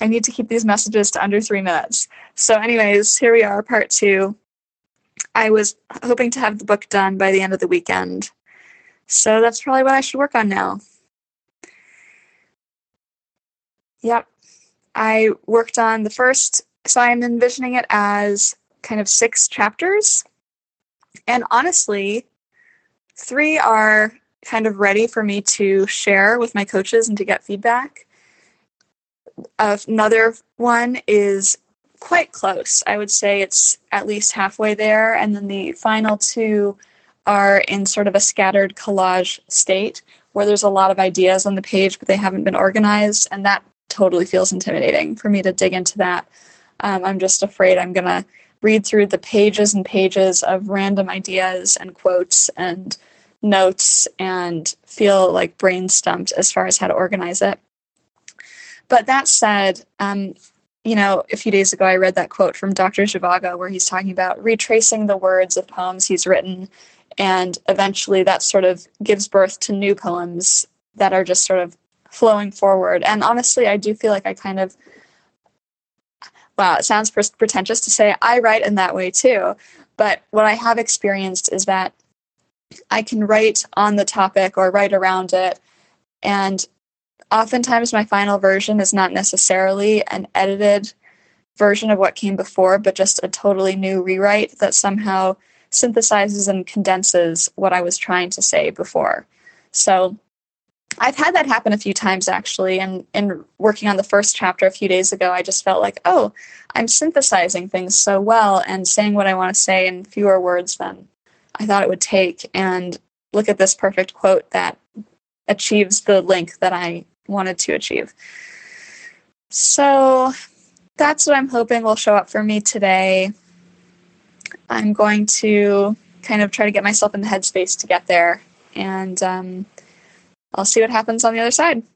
I need to keep these messages to under three minutes. So, anyways, here we are, part two. I was hoping to have the book done by the end of the weekend. So, that's probably what I should work on now. Yep. I worked on the first, so I'm envisioning it as kind of six chapters. And honestly, three are kind of ready for me to share with my coaches and to get feedback. Another one is quite close. I would say it's at least halfway there. And then the final two are in sort of a scattered collage state where there's a lot of ideas on the page, but they haven't been organized. And that totally feels intimidating for me to dig into that. Um, I'm just afraid I'm going to read through the pages and pages of random ideas and quotes and notes and feel like brain stumped as far as how to organize it. But that said, um, you know, a few days ago I read that quote from Dr. Zhivago where he's talking about retracing the words of poems he's written, and eventually that sort of gives birth to new poems that are just sort of flowing forward. And honestly, I do feel like I kind of wow, it sounds pretentious to say I write in that way too. But what I have experienced is that I can write on the topic or write around it. And oftentimes, my final version is not necessarily an edited version of what came before, but just a totally new rewrite that somehow synthesizes and condenses what I was trying to say before. So I've had that happen a few times actually. And in working on the first chapter a few days ago, I just felt like, oh, I'm synthesizing things so well and saying what I want to say in fewer words than I thought it would take. And look at this perfect quote that achieves the link that I wanted to achieve. So that's what I'm hoping will show up for me today. I'm going to kind of try to get myself in the headspace to get there. And um, I'll see what happens on the other side.